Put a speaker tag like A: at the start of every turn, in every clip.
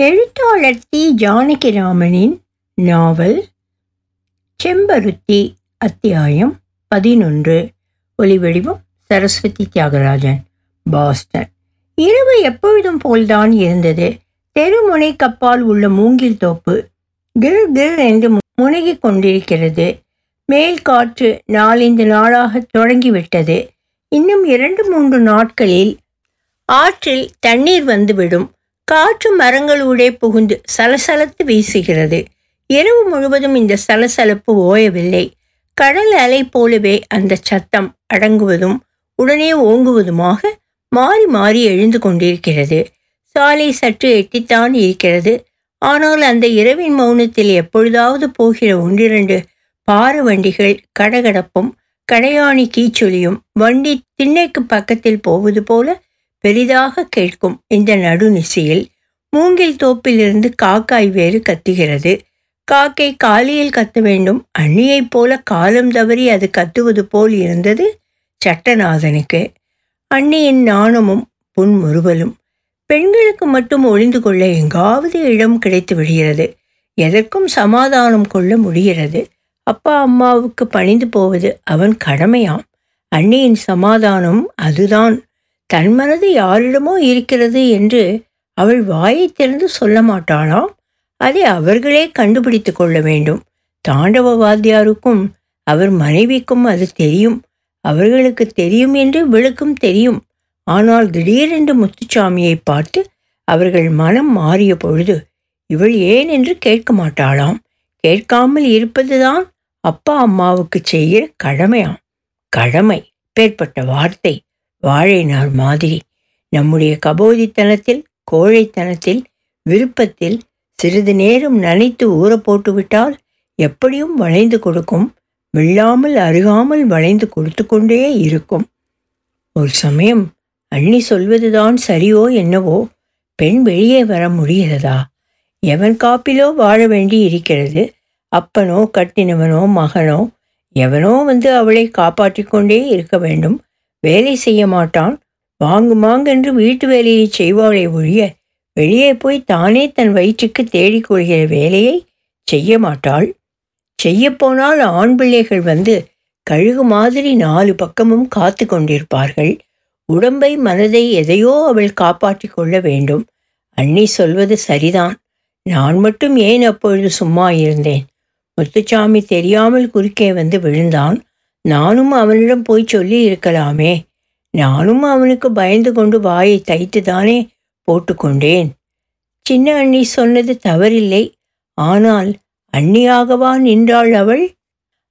A: எழுத்தாளர் டி. ஜானகிராமனின் நாவல் செம்பருத்தி அத்தியாயம் பதினொன்று. ஒலிவடிவம் சரஸ்வதி தியாகராஜன் பாஸ்டன். இரவு எப்பொழுதும் போல்தான் இருந்தது. தெருமுனை கப்பால் உள்ள மூங்கில் தோப்பு கிர் கிர் என்று முனகிக் கொண்டிருக்கிறது. மேல் காற்று நாலந்து நாளாக தொடங்கிவிட்டது. இன்னும் இரண்டு மூன்று நாட்களில் ஆற்றில் தண்ணீர் வந்துவிடும். காற்று மரங்களூடே புகுந்து சலசலத்து வீசுகிறது. இரவு முழுவதும் இந்த சலசலப்பு ஓயவில்லை. கடல் அலை போலவே அந்த சத்தம் அடங்குவதும் உடனே ஓங்குவதுமாக மாறி மாறி எழுந்து கொண்டிருக்கிறது. சாலை சற்று எட்டித்தான் இருக்கிறது. ஆனால் அந்த இரவின் மௌனத்தில் எப்பொழுதாவது போகிற ஒன்றிரண்டு பார வண்டிகள் கடகடப்பும் கடையாணி கீச்சொலியும் வண்டி திண்ணைக்கு பக்கத்தில் போவது போல பெரிதாக கேட்கும் இந்த நடுநிசையில் மூங்கில் தோப்பிலிருந்து காக்காய் வேறு கத்துகிறது. காக்கை காலியில் கத்த வேண்டும். அண்ணியைப் போல காலம் தவறி அது கத்துவது போல் இருந்தது சட்டநாதனுக்கு. அண்ணியின் நாணமும் புன்முறுவலும். பெண்களுக்கு மட்டும் ஒளிந்து கொள்ள எங்காவது இடம் கிடைத்து விடுகிறது. எதற்கும் சமாதானம் கொள்ள முடிகிறது. அப்பா அம்மாவுக்கு பணிந்து போவது அவன் கடமையாம். அண்ணியின் சமாதானம் அதுதான். தன் மனது யாரிடமோ இருக்கிறது என்று அவள் வாயை திறந்து சொல்ல மாட்டாளாம்? அதை அவர்களே கண்டுபிடித்து கொள்ள வேண்டும். தாண்டவ வாத்தியாருக்கும் அவர் மனைவிக்கும் அது தெரியும். அவர்களுக்கு தெரியும் என்று விளக்கும் தெரியும். ஆனால் திடீரென்று முத்துச்சாமியை பார்த்து அவர்கள் மனம் மாறிய பொழுது இவள் ஏன் என்று கேட்க மாட்டாளாம்? கேட்காமல் இருப்பதுதான் அப்பா அம்மாவுக்கு செய்கிற கடமையாம். கடமை? பேர்பட்ட வார்த்தை. வாழை நாள் மாதிரி. நம்முடைய கபோதித்தனத்தில் கோழைத்தனத்தில் விருப்பத்தில் சிறிது நேரம் நனைத்து ஊற போட்டுவிட்டால் எப்படியும் வளைந்து கொடுக்கும். விழாமல் அருகாமல் வளைந்து கொடுத்து கொண்டே இருக்கும். ஒரு சமயம் அண்ணி சொல்வதுதான் சரியோ என்னவோ பெண் வெளியே வர முடிகிறதா? எவன் காப்பிலோ வாழ வேண்டி இருக்கிறது? அப்பனோ கட்டினவனோ மகனோ எவனோ வந்து அவளை காப்பாற்றி கொண்டே இருக்க வேண்டும். வேலை செய்ய மாட்டான். வாங்குமாங்கென்று வீட்டு வேலையை செய்வாளே ஒழிய வெளியே போய் தானே தன் வயிற்றுக்கு தேடிக்கொள்கிற வேலையை செய்ய மாட்டாள். செய்யப்போனால் ஆண் பிள்ளைகள் வந்து கழுகு மாதிரி நாலு பக்கமும் காத்து கொண்டிருப்பார்கள். உடம்பை மனதை எதையோ அவள் காப்பாற்றி கொள்ள வேண்டும். அண்ணி சொல்வது சரிதான். நான் மட்டும் ஏன் அப்பொழுது சும்மா இருந்தேன்? முத்துச்சாமி தெரியாமல் குறுக்கே வந்து விழுந்தான். நானும் அவனிடம் போய் சொல்லி இருக்கலாமே. நானும் அவனுக்கு பயந்து கொண்டு வாயை தைத்து தானே போட்டுக்கொண்டேன். சின்ன அண்ணி சொன்னது தவறில்லை. ஆனால் அண்ணியாகவா நின்றாள் அவள்?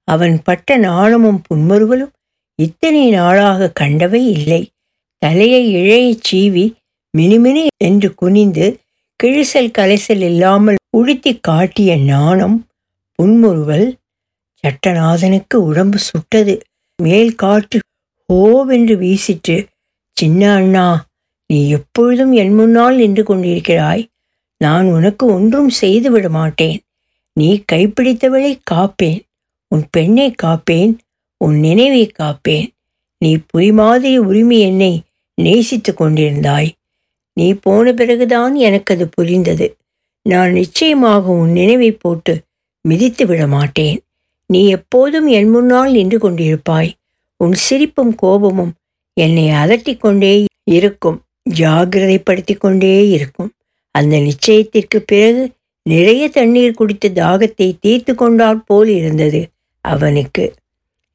A: அவன் பட்ட நாணமும் புன்முறுவலும் இத்தனை நாளாக கண்டவை இல்லை. தலையை இழையச் சீவி மினுமினு என்று குனிந்து கிழிசல் கலைசல் இல்லாமல் உடுத்தி காட்டிய நாணம் புன்முறுவல் சட்டநாதனுக்கு உடம்பு சுட்டது. மேல் காற்று ஹோவென்று வீசிட்டு சின்ன அண்ணா நீ எப்பொழுதும் என் முன்னால் நின்று கொண்டிருக்கிறாய். நான் உனக்கு ஒன்றும் செய்து விட மாட்டேன். நீ கைப்பிடித்தவளை காப்பேன். உன் பெண்ணை காப்பேன். உன் நினைவை காப்பேன். நீ புரி மாதிரி உரிமை என்னை நேசித்து கொண்டிருந்தாய். நீ போன பிறகுதான் எனக்கு அது புரிந்தது. நான் நிச்சயமாக உன் நினைவை போட்டு மிதித்து விட மாட்டேன். நீ எப்போதும் என் முன்னால் நின்று கொண்டிருப்பாய். உன் சிரிப்பும் கோபமும் என்னை அதட்டி கொண்டே இருக்கும் ஜாகிரதைப்படுத்தி கொண்டே இருக்கும். அந்த நிச்சயத்திற்கு பிறகு நிறைய தண்ணீர் குடித்து தாகத்தை தீர்த்து கொண்டாற் போல் இருந்தது அவனுக்கு.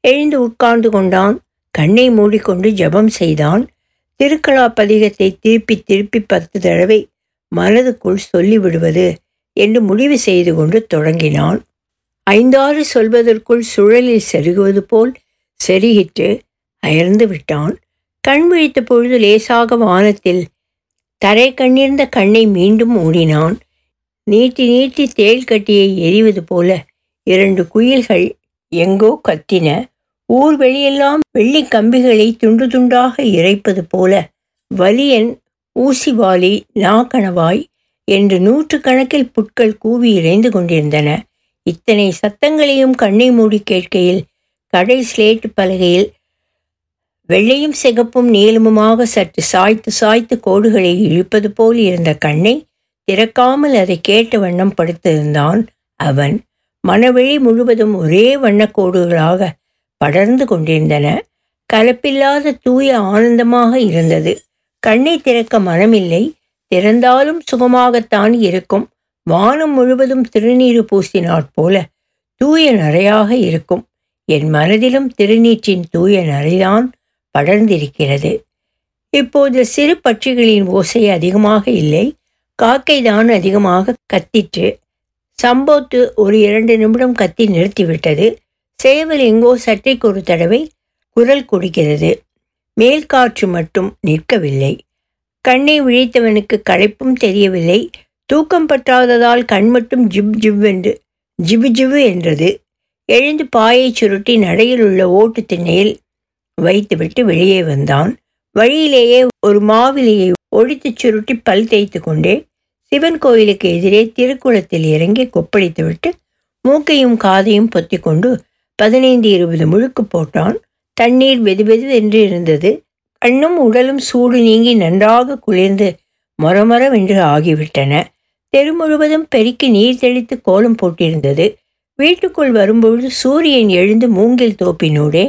A: எழுந்து உட்கார்ந்து கொண்டான் கண்ணை மூடிக்கொண்டு ஜபம் செய்தான். திருக்கலா பதிகத்தை திருப்பி திருப்பி பத்து தடவை மனதுக்குள் சொல்லிவிடுவது என்று முடிவு செய்து கொண்டு தொடங்கினான். ஐந்தாறு சொல்வதற்குள் சுழலில் செருகுவது போல் செருகிட்டு அயர்ந்து விட்டான். கண் விழித்த பொழுது லேசாக வானத்தில் தரை கண்ணிருந்த கண்ணை மீண்டும் மூடினான். நீட்டி நீட்டி தேள் கட்டியை எரிவது போல இரண்டு குயில்கள் எங்கோ கத்தின. ஊர் வெளியெல்லாம் வெள்ளி கம்பிகளை துண்டு துண்டாக இறைப்பது போல வலியன் ஊசிவாலி நாக்கணவாய் என்று நூற்றுக்கணக்கில் புட்கள் கூவி இறைந்து கொண்டிருந்தன. இத்தனை சத்தங்களையும் கண்ணை மூடி கேட்கையில் கடை ஸ்லேட் பலகையில் வெள்ளையும் சிகப்பும் நீளமுமாக சற்று சாய்த்து சாய்த்து கோடுகளை இழுப்பது போல் இருந்த கண்ணை திறக்காமல் அதை கேட்ட வண்ணம் படுத்திருந்தான் அவன். மனவெளி முழுவதும் ஒரே வண்ணக்கோடுகளாக படர்ந்து கொண்டிருந்தன. கலப்பில்லாத தூய ஆனந்தமாக இருந்தது. கண்ணை திறக்க மனமில்லை. திறந்தாலும் சுகமாகத்தான் இருக்கும். வானம் முழுவதும் திருநீறு பூசினாற் போல தூய நரையாக இருக்கும். என் மனதிலும் திருநீற்றின் தூய நரைதான் படர்ந்திருக்கிறது. இப்போது சிறு பட்சிகளின் ஓசை அதிகமாக இல்லை. காக்கைதான் அதிகமாக கத்திற்று. சம்போத்து ஒரு இரண்டு நிமிடம் கத்தி நிறுத்திவிட்டது. சேவல் எங்கோ சற்றைக்கு ஒரு தடவை குரல் கொடுக்கிறது. மேல்காற்று மட்டும் நிற்கவில்லை. கண்ணை விழித்தவனுக்கு களைப்பும் தெரியவில்லை. தூக்கம் பற்றாததால் கண் மட்டும் ஜிப் ஜிவ் என்று ஜிவு ஜிவு என்றது. எழுந்து பாயை சுருட்டி நடையில் உள்ள ஓட்டு திண்ணையில் வைத்துவிட்டு வெளியே வந்தான். வழியிலேயே ஒரு மாவிலையை ஒழித்துச் சுருட்டி பல் தேய்த்து கொண்டே சிவன் கோயிலுக்கு எதிரே திருக்குளத்தில் இறங்கி கொப்பளித்துவிட்டு மூக்கையும் காதையும் பொத்தி கொண்டு பதினைந்து இருபது முழுக்கு போட்டான். தண்ணீர் வெது என்று இருந்தது. கண்ணும் உடலும் சூடு நீங்கி நன்றாக குளிர்ந்து மொரமொரவென்று ஆகிவிட்டன. தெரு முழுவதும் பெருக்கி நீர் தெளித்து கோலம் போட்டிருந்தது. வீட்டுக்குள் வரும்பொழுது சூரியன் எழுந்து மூங்கில் தோப்பினூடே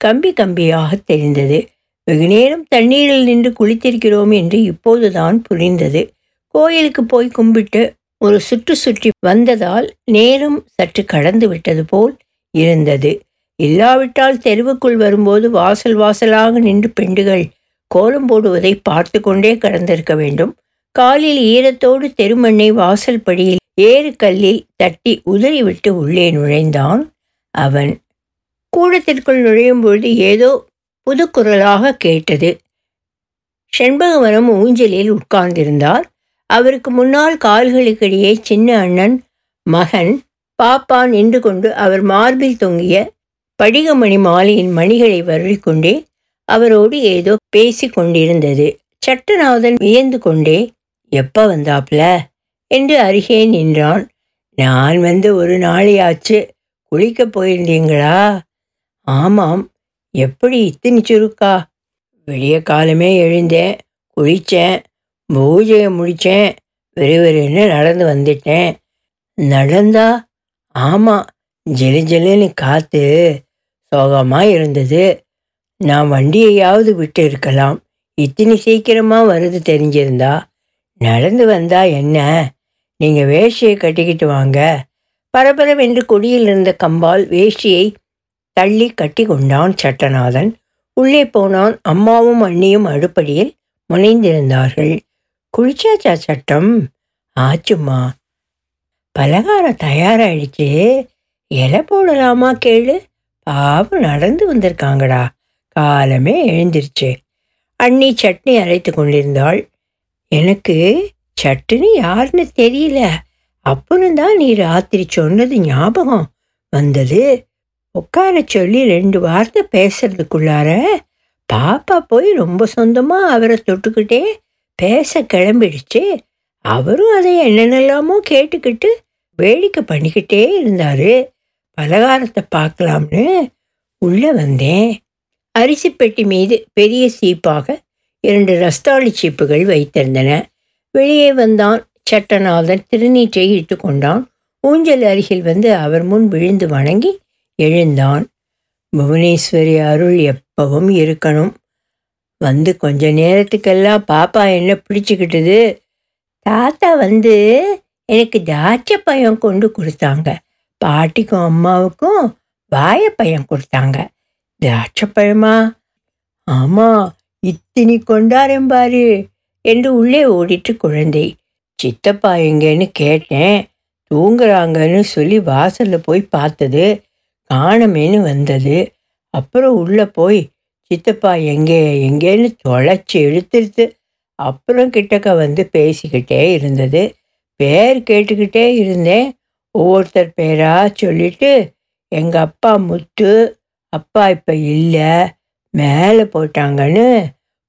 A: கம்பி கம்பியாக தெரிந்தது. வெகுநேரம் தண்ணீரில் நின்று குளித்திருக்கிறோம் என்று இப்போதுதான் புரிந்தது. கோயிலுக்கு போய் கும்பிட்டு ஒரு சுற்று சுற்றி வந்ததால் நேரம் சற்று கடந்து விட்டது போல் இருந்தது. இல்லாவிட்டால் தெருவுக்குள் வரும்போது வாசல் வாசலாக நின்று பெண்டுகள் கோலம் போடுவதை பார்த்து கொண்டே கடந்திருக்க வேண்டும். காலில் ஈரத்தோடு தெருமண்ணை வாசல் படியில் ஏறு கல்லில் தட்டி உதறிவிட்டு உள்ளே நுழைந்தான் அவன். கூடத்திற்குள் நுழையும் பொழுது ஏதோ புது குரலாக கேட்டது. செண்பகவனம் ஊஞ்சலில் உட்கார்ந்திருந்தார். அவருக்கு முன்னால் கால்களுக்கிடையே சின்ன அண்ணன் மகன் பாப்பா நின்று கொண்டு அவர் மார்பில் தொங்கிய படிகமணி மாலையின் மணிகளை வருடிக்கொண்டே அவரோடு ஏதோ பேசி கொண்டிருந்தது சட்டநாதன் வியந்து கொண்டே எப்போ வந்தாப்ல என்று அருகே நின்றான். நான் வந்து ஒரு நாளையாச்சு குளிக்க போயிருந்தீங்களா? ஆமாம். எப்படி இத்தினி சுருக்கா? விடிய காலமே எழுந்தேன். குளித்தேன் பூஜையை முடித்தேன் விறுவிறுன்னு நடந்து வந்துட்டேன். நடந்தா? ஆமாம் ஜெலி ஜெலின்னு காற்று சோகமாக இருந்தது. நான் வண்டியையாவது விட்டு இருக்கலாம். இத்தனை சீக்கிரமாக வருது தெரிஞ்சிருந்தா. நடந்து வந்தா என்ன? நீங்கள் வேஷ்டியை கட்டிக்கிட்டு வாங்க. பரபரவென்று கொடியில் இருந்த கம்பால் வேஷ்டியை தள்ளி கட்டி கொண்டான் சட்டநாதன். உள்ளே போனான் அம்மாவும் அண்ணியும் அடுப்படியில் முனைந்திருந்தார்கள். குளிச்சாச்சா சட்டம்? ஆச்சுமா பலகாரம் தயாராயிடுச்சு. இலை போடலாமா கேளு. பாவம் நடந்து வந்திருக்காங்கடா. காலமே எழுந்திருச்சு. அண்ணி சட்னி அரைத்து கொண்டிருந்தாள். எனக்கு சட்டுன்னு யாருன்னு தெரியல. அப்புறம்தான் நீ ராத்திரி சொன்னது ஞாபகம் வந்தது. உட்கார சொல்லி ரெண்டு வார்த்தை பேசுறதுக்குள்ளார பாப்பா போய் ரொம்ப சொந்தமாக அவரை தொட்டுக்கிட்டே பேச கிளம்பிடுச்சு. அவரும் அதை என்னென்னலாமோ கேட்டுக்கிட்டு வேடிக்கை பண்ணிக்கிட்டே இருந்தார். பலகாரத்தை பார்க்கலாம்னு உள்ளே வந்தேன். அரிசி பெட்டி மீது பெரிய சீப்பாக இரண்டு ரஸ்தாளி சீப்புகள் வைத்திருந்தன. வெளியே வந்தான் சட்டநாதன் திருநீற்றை இட்டு கொண்டான். ஊஞ்சல் அருகில் வந்து அவர் முன் விழுந்து வணங்கி எழுந்தான். புவனேஸ்வரி அருள் எப்பவும் இருக்கணும். வந்து கொஞ்ச நேரத்துக்கெல்லாம் பாப்பா என்ன பிடிச்சிக்கிட்டது? தாத்தா வந்து எனக்கு திராட்சை பயம் கொண்டு கொடுத்தாங்க. பாட்டிக்கும் அம்மாவுக்கும் வாழைப்பழம் கொடுத்தாங்க. திராட்சப்பழமா ஆமாம் இத்தினி கொண்டாரம்பாரு என்று உள்ளே ஓடிட்டு குழந்தை. சித்தப்பா எங்கேன்னு கேட்டேன். தூங்குறாங்கன்னு சொல்லி வாசலில் போய் பார்த்தது. காணமேன்னு வந்தது. அப்புறம் உள்ளே போய் சித்தப்பா எங்கே எங்கேன்னு தொலைச்சி இழுத்துருத்து அப்புறம் கிட்டக்க வந்து பேசிக்கிட்டே இருந்தது. பேர் கேட்டுக்கிட்டே இருந்தேன். ஒவ்வொருத்தர் பேராக சொல்லிட்டு எங்கள் அப்பா முத்து அப்பா இப்போ இல்லை மேலே போட்டாங்கன்னு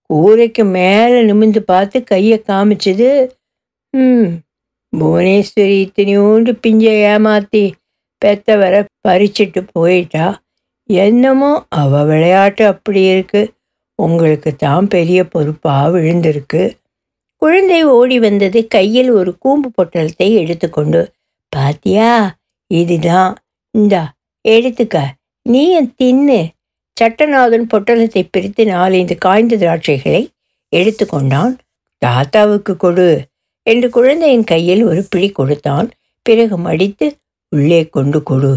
A: கூரைக்கு மேலே நிமிந்து பார்த்து கையை காமிச்சது. ம் புவனேஸ்வரி இத்தனையோண்டு பிஞ்சை ஏமாத்தி பெத்தவரை பறிச்சிட்டு போயிட்டா. என்னமோ அவ விளையாட்டு அப்படி இருக்கு. உங்களுக்கு தான் பெரிய பொறுப்பாக விழுந்திருக்கு. குழந்தை ஓடி வந்தது கையில் ஒரு கூம்பு பொட்டலத்தை எடுத்துக்கொண்டு பாத்தியா இதுதான் இந்தா எடுத்துக்க. நீயும் தின்னு. சட்டநாதன் பொட்டலத்தை பிரித்து நாலைந்து காய்ந்த திராட்சைகளை எடுத்துக்கொண்டான் தாத்தாவுக்கு கொடு என்று குழந்தையின் கையில் ஒரு பிடி கொடுத்தான். பிறகு மடித்து உள்ளே கொண்டு கொடு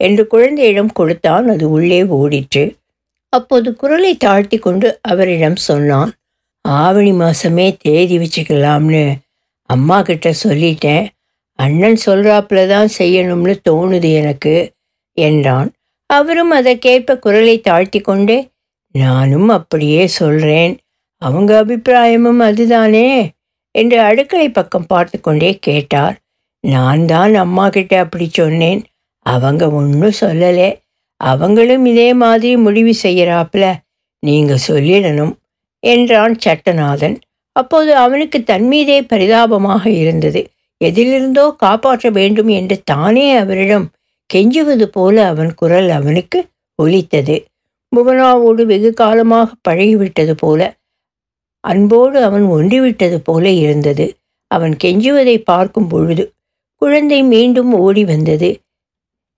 A: என்று குழந்தையிடம் கொடுத்தான். அது உள்ளே ஓடிற்று. அப்போது குரலை தாழ்த்தி கொண்டு அவரிடம் சொன்னான் ஆவணி மாசமே தேதி வச்சுக்கலாம்னு அம்மா கிட்ட சொல்லிட்டேன். அண்ணன் சொல்கிறாப்புல தான் செய்யணும்னு தோணுது எனக்கு என்றான். அவரும் அதற்கேற்ப குரலை தாழ்த்தி கொண்டு நானும் அப்படியே சொல்கிறேன் அவங்க அபிப்பிராயமும் அதுதானே? என்று அடுக்களை பக்கம் பார்த்து கொண்டே கேட்டார். நான் தான் அம்மா கிட்ட அப்படி சொன்னேன். அவங்க ஒன்றும் சொல்லலே. அவங்களும் இதே மாதிரி முடிவு செய்கிறாப்புல நீங்கள் சொல்லிடணும் என்றான் சட்டநாதன். அப்போது அவனுக்கு தன்மீதே பரிதாபமாக இருந்தது. எதிலிருந்தோ காப்பாற்ற வேண்டும் என்று தானே அவரிடம் கெஞ்சுவது போல அவன் குரல் அவனுக்கு ஒலித்தது. புவனாவோடு வெகு காலமாக பழகிவிட்டது போல அன்போடு அவன் ஒன்றிவிட்டது போல இருந்தது. அவன் கெஞ்சுவதை பார்க்கும் பொழுது குழந்தை மீண்டும் ஓடி வந்தது.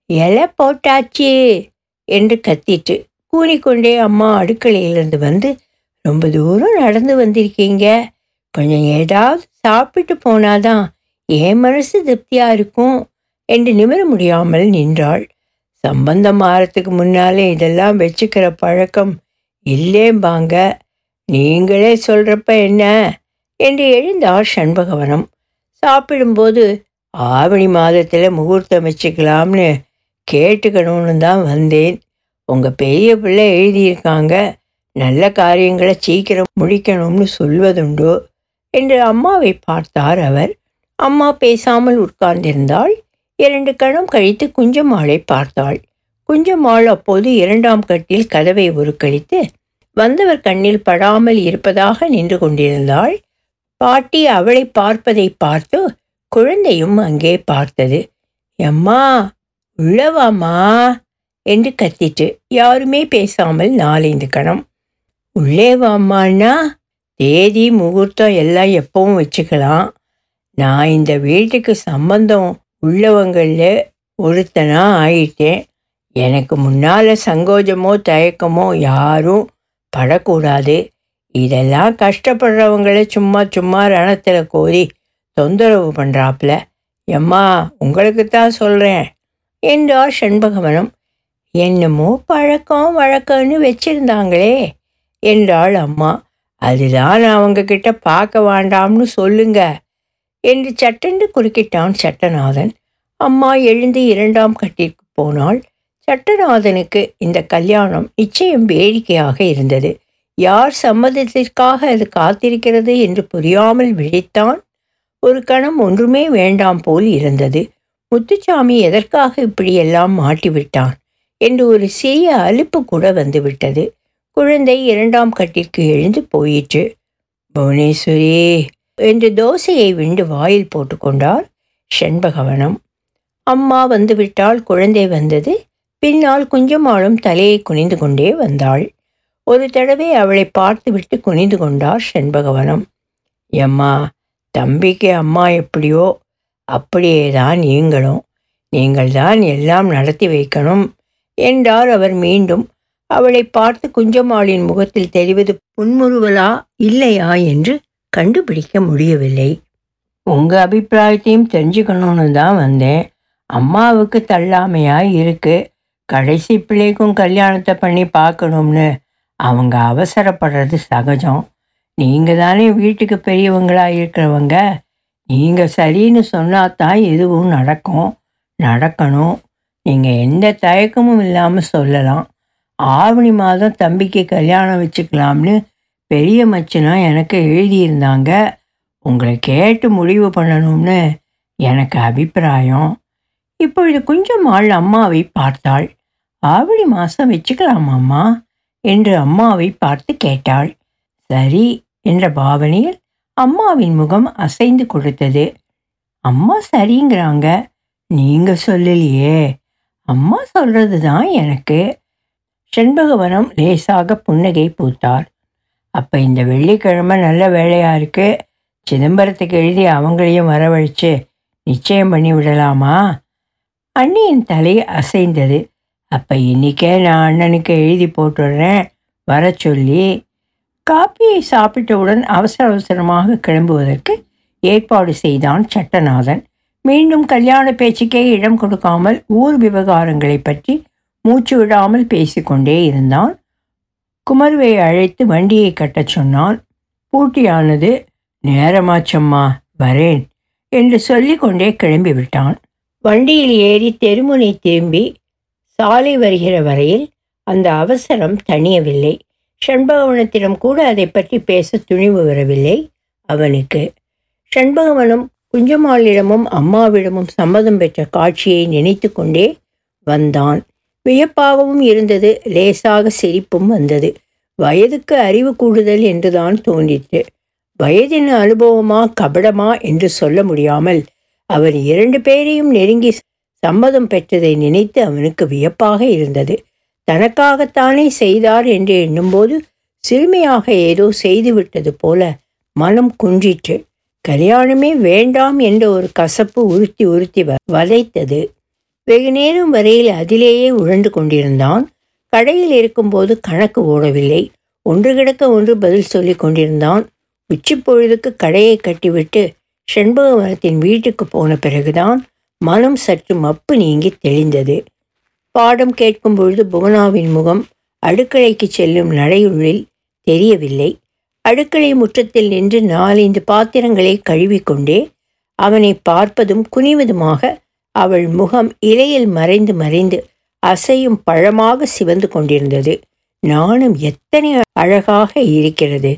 A: எலை போட்டாச்சு என்று கத்திட்டு கூனிக்கொண்டே அம்மா அடுக்கலையிலிருந்து வந்து ரொம்ப தூரம் நடந்து வந்திருக்கீங்க. கொஞ்சம் ஏதாவது சாப்பிட்டு போனாதான் என் மனசு திருப்தியாக இருக்கும்? என்று நிமிர முடியாமல் நின்றாள். சம்பந்தம் மாறத்துக்கு முன்னாலே இதெல்லாம் வச்சுக்கிற பழக்கம் இல்லேம்பாங்க நீங்களே சொல்கிறப்ப என்ன? என்று எழுந்தார் சண்பகவனம். சாப்பிடும்போது ஆவணி மாதத்தில் முகூர்த்தம் வச்சுக்கலாம்னு கேட்டுக்கணும்னு தான் வந்தேன். உங்கள் பெரிய பிள்ளை எழுதியிருக்காங்க. நல்ல காரியங்களை சீக்கிரம் முடிக்கணும்னு சொல்வதுண்டோ? என்று அம்மாவை பார்த்தார் அவர். அம்மா பேசாமல் உட்கார்ந்திருந்தாள். இரண்டு கணம் கழித்து குஞ்சம்மாளை பார்த்தாள். குஞ்சம்மாள் அப்போது இரண்டாம் கட்டில் கதவை உருக்கழித்து வந்தவர் கண்ணில் படாமல் இருப்பதாக நின்று கொண்டிருந்தாள். பாட்டி அவளை பார்ப்பதை பார்த்து குழந்தையும் அங்கே பார்த்தது. எம்மா உள்ளவாமா என்று கத்திட்டு யாருமே பேசாமல் நாலைந்து கணம். உள்ளே வாம்மான்னா தேதி முகூர்த்தம் எல்லாம் எப்பவும் வச்சுக்கலாம். நான் இந்த வீட்டுக்கு சம்பந்தம் உள்ளவங்களில் ஒருத்தனாக ஆயிட்டேன். எனக்கு முன்னால் சங்கோஜமோ தயக்கமோ யாரும் படக்கூடாது. இதெல்லாம் கஷ்டப்படுறவங்கள சும்மா சும்மா ரணத்தில் கோரி தொந்தரவு பண்ணுறாப்புல எம்மா உங்களுக்கு தான் சொல்கிறேன் என்றார் செண்பகவனம். என்னமோ பழக்கம் வழக்கம்னு வச்சிருந்தாங்களே என்றாள் அம்மா. அதுதான் அவங்க கிட்ட பார்க்க வேண்டாம்னு சொல்லுங்கள் என்று சட்டென்று குறுக்கிட்டான் சட்டநாதன். அம்மா எழுந்து இரண்டாம் கட்டிற்கு போனால் சட்டநாதனுக்கு இந்த கல்யாணம் நிச்சயம் வேடிக்கையாக இருந்தது. யார் சம்மதத்திற்காக அது காத்திருக்கிறது என்று புரியாமல் விழித்தான். ஒரு கணம் ஒன்றுமே வேண்டாம் போல் இருந்தது. முத்துச்சாமி எதற்காக இப்படியெல்லாம் மாட்டிவிட்டான் என்று ஒரு சிறிய அலுப்பு கூட வந்துவிட்டது குழந்தை இரண்டாம் கட்டிற்கு எழுந்து போயிற்று. புவனேஸ்வரி என்று தோசையை விண்டு வாயில் போட்டுக்கொண்டார் செண்பகவனம். அம்மா வந்துவிட்டால் குழந்தை வந்தது. பின்னால் குஞ்சம்மாளும் தலையை குனிந்து கொண்டே வந்தாள். ஒரு தடவை அவளை பார்த்துவிட்டு குனிந்து கொண்டார் செண்பகவனம். எம்மா தம்பிக்கு அம்மா எப்படியோ அப்படியே தான் நீங்களும். நீங்கள் தான் எல்லாம் நடத்தி வைக்கணும் என்றார் அவர் மீண்டும். அவளை பார்த்து குஞ்சம்மாளின் முகத்தில் தெரிவது புன்முறுவலா இல்லையா என்று கண்டுபிடிக்க முடியவில்லை. உங்கள் அபிப்பிராயத்தையும் தெரிஞ்சுக்கணும்னு தான் வந்தேன். அம்மாவுக்கு தள்ளாமையாக இருக்கு. கடைசி பிள்ளைக்கும் கல்யாணத்தை பண்ணி பார்க்கணும்னு அவங்க அவசரப்படுறது சகஜம். நீங்கள் தானே வீட்டுக்கு பெரியவங்களாக இருக்கிறவங்க. நீங்கள் சரின்னு சொன்னால் தான் எதுவும் நடக்கும். நடக்கணும். நீங்கள் எந்த தயக்கமும் இல்லாமல் சொல்லலாம். ஆவணி மாதம் தம்பிக்கு கல்யாணம் வச்சுக்கலாம்னு பெரிய மச்சனா எனக்கு எழுதியிருந்தாங்க. உங்களை கேட்டு முடிவு பண்ணணும்னு எனக்கு அபிப்பிராயம். இப்பொழுது கொஞ்சம் ஆள் அம்மாவை பார்த்தாள். ஆவணி மாதம் வச்சுக்கலாமாம்மா என்று அம்மாவை பார்த்து கேட்டாள். சரி என்ற பாவனையில் அம்மாவின் முகம் அசைந்து கொடுத்தது. அம்மா சரிங்கிறாங்க. நீங்கள் சொல்லலையே. அம்மா சொல்றது தான் எனக்கு. செண்பகவனம் லேசாக புன்னகை பூத்தார். அப்போ இந்த வெள்ளிக்கிழமை நல்ல வேலையாக இருக்குது சிதம்பரத்துக்கு எழுதி அவங்களையும் வரவழைச்சு நிச்சயம் பண்ணி விடலாமா? அண்ணியின் தலை அசைந்தது. அப்போ இன்றைக்கே நான் அண்ணனுக்கு எழுதி போட்டுடுறேன். வர சொல்லி காப்பியை சாப்பிட்டவுடன் அவசர அவசரமாக கிளம்புவதற்கு ஏற்பாடு செய்தான் சட்டநாதன். மீண்டும் கல்யாண பேச்சுக்கே இடம் கொடுக்காமல் ஊர் விவகாரங்களை பற்றி மூச்சு விடாமல் பேசிக்கொண்டே இருந்தான். குமர்வை அழைத்து வண்டியை கட்டச் சொன்னான் பூட்டியானது நேரமாச்சம்மா வரேன் என்று சொல்லிக்கொண்டே கிளம்பி விட்டான். வண்டியில் ஏறி தெருமுனை திரும்பி சாலை வருகிற வரையில் அந்த அவசரம் தணியவில்லை. ஷண்பகவனத்திடம் கூட அதை பற்றி பேச துணிவு வரவில்லை அவனுக்கு. ஷண்பகவனும் குஞ்சம்மாளிடமும் அம்மாவிடமும் சம்மதம் பெற்ற காட்சியை நினைத்து கொண்டே வந்தான். வியப்பாகவும் இருந்தது. லேசாக சிரிப்பும் வந்தது. வயதுக்கு அறிவு கூடுதல் என்றுதான் தோன்றிற்று. வயதின் அனுபவமா கபடமா என்று சொல்ல முடியாமல் அவர் இரண்டு பேரையும் நெருங்கி சம்மதம் பெற்றதை நினைத்து அவனுக்கு வியப்பாக இருந்தது. தனக்காகத்தானே செய்தார் என்று எண்ணும்போது சிறுமியாக ஏதோ செய்துவிட்டது போல மனம் குன்றிற்று. கல்யாணமே வேண்டாம் என்ற ஒரு கசப்பு உறுத்தி உறுத்தி வதைத்தது. வெகு நேரம் வரையில் அதிலேயே உழண்டு கொண்டிருந்தான். கடையில் இருக்கும்போது கணக்கு ஓடவில்லை. ஒன்று கிடக்க ஒன்று பதில் சொல்லி கொண்டிருந்தான். உச்சி பொழுதுக்கு கடையை கட்டிவிட்டு செண்பகவனத்தின் வீட்டுக்கு போன பிறகுதான் மனம் சற்று மப்பு நீங்கி தெளிந்தது. பாடம் கேட்கும் பொழுது புவனாவின் முகம் அடுக்களைக்கு செல்லும் நடையுள்ளில் தெரியவில்லை. அடுக்களை முற்றத்தில் நின்று நாலைந்து பாத்திரங்களை கழுவிக்கொண்டே அவனை பார்ப்பதும் குனிவதுமாக அவள் முகம் இலையில் மறைந்து மறைந்து அசையும் பழமாக சிவந்து கொண்டிருந்தது. நானும் எத்தனை அழகாக இருக்கிறது.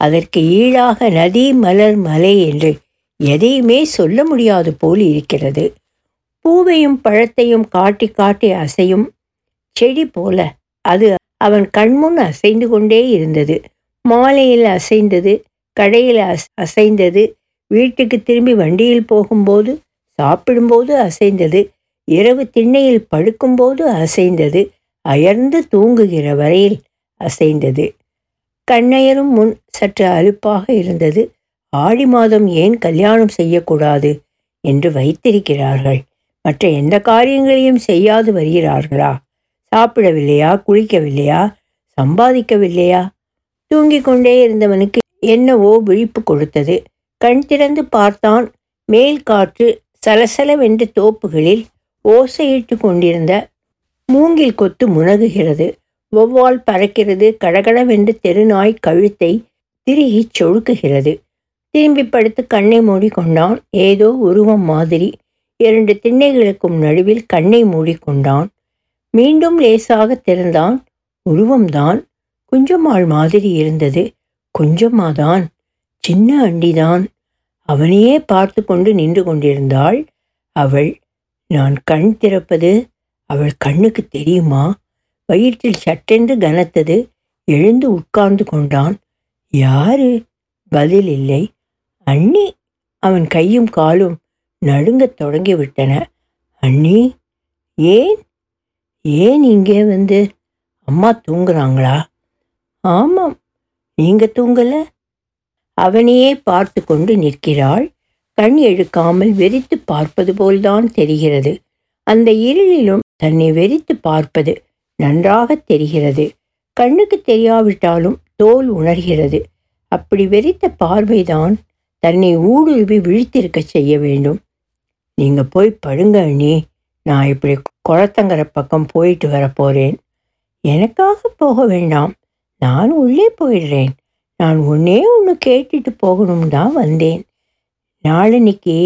A: அதற்கு ஈழாக நதி மலர் மலை என்று எதையுமே சொல்ல முடியாது போல் இருக்கிறது. பூவையும் பழத்தையும் காட்டி காட்டி அசையும் செடி போல அது அவன் கண்முன் அசைந்து கொண்டே இருந்தது. மாலையில் அசைந்தது கடையில் அஸ் அசைந்தது வீட்டுக்கு திரும்பி வண்டியில் போகும்போது சாப்பிடும்போது அசைந்தது. இரவு திண்ணையில் படுக்கும்போது அசைந்தது. அயர்ந்து தூங்குகிற வரையில் அசைந்தது. கண்ணையரும் முன் சற்று அலுப்பாக இருந்தது. ஆடி மாதம் ஏன் கல்யாணம் செய்யக்கூடாது என்று வைத்திருக்கிறார்கள். மற்ற எந்த காரியங்களையும் செய்யாது வருகிறார்களா? சாப்பிடவில்லையா? குளிக்கவில்லையா? சம்பாதிக்கவில்லையா? தூங்கிக் கொண்டே இருந்தவனுக்கு என்னவோ விழிப்பு கொடுத்தது. கண் திறந்து பார்த்தான். மேல் காற்று சலசலவென்று தோப்புகளில் ஓசையிட்டு கொண்டிருந்த மூங்கில் கொத்து முனகுகிறது. வௌவால் பறக்கிறது. கடகடவென்று தெருநாய் கழுத்தை திருகி சொழுக்குகிறது. திரும்பி படுத்து கண்ணை மூடிக்கொண்டான். ஏதோ உருவம் மாதிரி இரண்டு திண்ணைகளுக்கும் நடுவில் கண்ணை மூடிக்கொண்டான். மீண்டும் லேசாக திறந்தான். உருவம்தான். குஞ்சம்மாள் மாதிரி இருந்தது. குஞ்சம்மாதான். சின்ன அண்டிதான். அவனையே பார்த்து கொண்டு நின்று கொண்டிருந்தாள். அவள் நான் கண் திறப்பது அவள் கண்ணுக்கு தெரியுமா? வயிற்றில் சட்டென்று கனத்தது எழுந்து உட்கார்ந்து கொண்டான். யாரு? பதில் இல்லை. அண்ணி அவன் கையும் காலும் நடுங்கத் தொடங்கிவிட்டன. அண்ணி ஏன்? ஏன் இங்கே வந்து? அம்மா தூங்குறாங்களா? ஆமாம் நீங்கள் தூங்கலை. அவனையே பார்த்து கொண்டு நிற்கிறாள். கண் எழுக்காமல் வெறித்து பார்ப்பது போல்தான் தெரிகிறது. அந்த இருளிலும் தன்னை வெறித்து பார்ப்பது நன்றாக தெரிகிறது. கண்ணுக்கு தெரியாவிட்டாலும் தோல் உணர்கிறது. அப்படி வெறித்த பார்வைதான் தன்னை ஊடுருவி விழித்திருக்க செய்ய வேண்டும். நீங்க போய் படுங்க அண்ணி. நான் இப்படி குளத்தங்கர பக்கம் போயிட்டு வர எனக்காக போக வேண்டாம். நான் உள்ளே போயிடுறேன். நான் ஒன்னே ஒன்று கேட்டுட்டு போகணும் தான் வந்தேன். நாளன்னைக்கு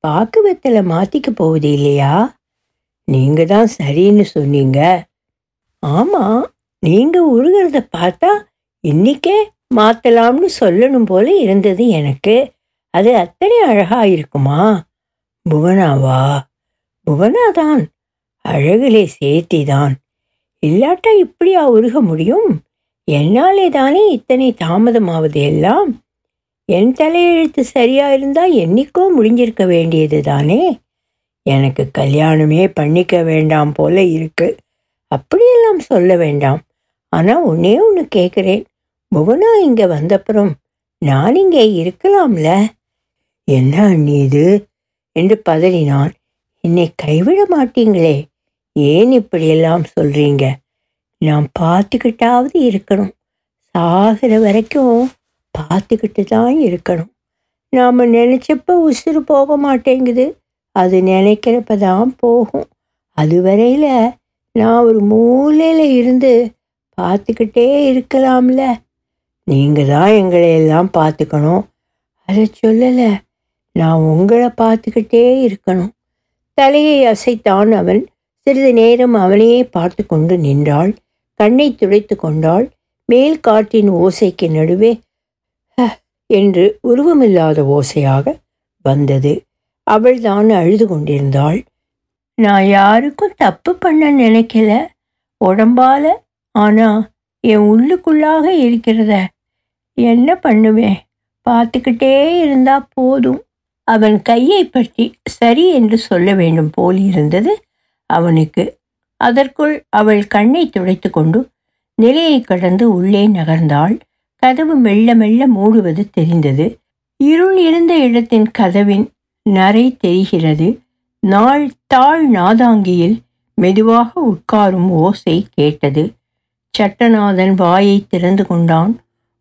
A: பாக்கு வெத்தலை மாற்றிக்க போகுது இல்லையா? நீங்கள் தான் சரின்னு சொன்னீங்க. ஆமாம் நீங்கள் உருகிறத பார்த்தா இன்றைக்கே மாற்றலாம்னு சொல்லணும் போல இருந்தது எனக்கு. அது அத்தனை அழகாக இருக்குமா? புவனாவா? புவனாதான் அழகிலே சேர்த்தி தான் இல்லாட்டா இப்படியா உருக முடியும்? என்னாலே தானே இத்தனை தாமதமாவது எல்லாம்? என் தலையெழுத்து சரியா இருந்தால் என்னைக்கோ முடிஞ்சிருக்க வேண்டியது தானே? எனக்கு கல்யாணமே பண்ணிக்க வேண்டாம் போல இருக்கு. அப்படியெல்லாம் சொல்ல வேண்டாம். ஆனால் ஒன்னே ஒன்று கேட்குறேன் புவனா இங்கே வந்தப்புறம் நான் இங்கே இருக்கலாம்ல? என்ன அண்ணி இது? என்று பதறினான். என்னை கைவிட மாட்டீங்களே. ஏன் இப்படியெல்லாம் சொல்றீங்க? நான் பார்த்துக்கிட்டாவது இருக்கணும். சாகிற வரைக்கும் பார்த்துக்கிட்டு தான் இருக்கணும். நாம் நினச்சப்ப உசுறு போக மாட்டேங்குது. அது நினைக்கிறப்ப தான் போகும். அது வரையில் நான் ஒரு மூலையில் இருந்து பார்த்துக்கிட்டே இருக்கலாம்ல. நீங்கள் தான் எங்களை எல்லாம் பார்த்துக்கணும். அதை சொல்லலை. நான் உங்களை பார்த்துக்கிட்டே இருக்கணும். தலையை அசைத்தான் அவன். சிறிது நேரம் அவனையே பார்த்து கொண்டு நின்றாள். கண்ணை துடைத்து கொண்டாள். மேல் காற்றின் ஓசைக்கு நடுவே "ஹ" என்று உருவமில்லாத ஓசையாக வந்தது. அவள் தான் அழுது கொண்டிருந்தாள். நான் யாருக்கும் தப்பு பண்ண நினைக்கல. உடம்பால. ஆனா என் உள்ளுக்குள்ளாக இருக்கிறத என்ன பண்ணுவேன்? பார்த்துக்கிட்டே இருந்தா போதும். அவன் கையை பற்றி சரி என்று சொல்ல வேண்டும் போல் இருந்தது அவனுக்கு. அதற்குள் அவள் கண்ணை துடைத்து கொண்டு நிலையை கடந்து உள்ளே நகர்ந்தாள். கதவு மெல்ல மெல்ல மூடுவது தெரிந்தது. இருள் இருந்த இடத்தின் கதவின் நரை தெரிகிறது. நாள் தாழ் நாதாங்கியில் மெதுவாக உட்காரும் ஓசை கேட்டது. சட்டநாதன் வாயை திறந்து கொண்டான்.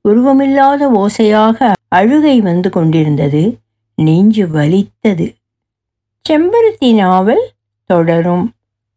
A: உருவமில்லாத ஓசையாக அழுகை வந்து கொண்டிருந்தது. நெஞ்சு வலித்தது. செம்பருத்தி நாவல் தொடரும்.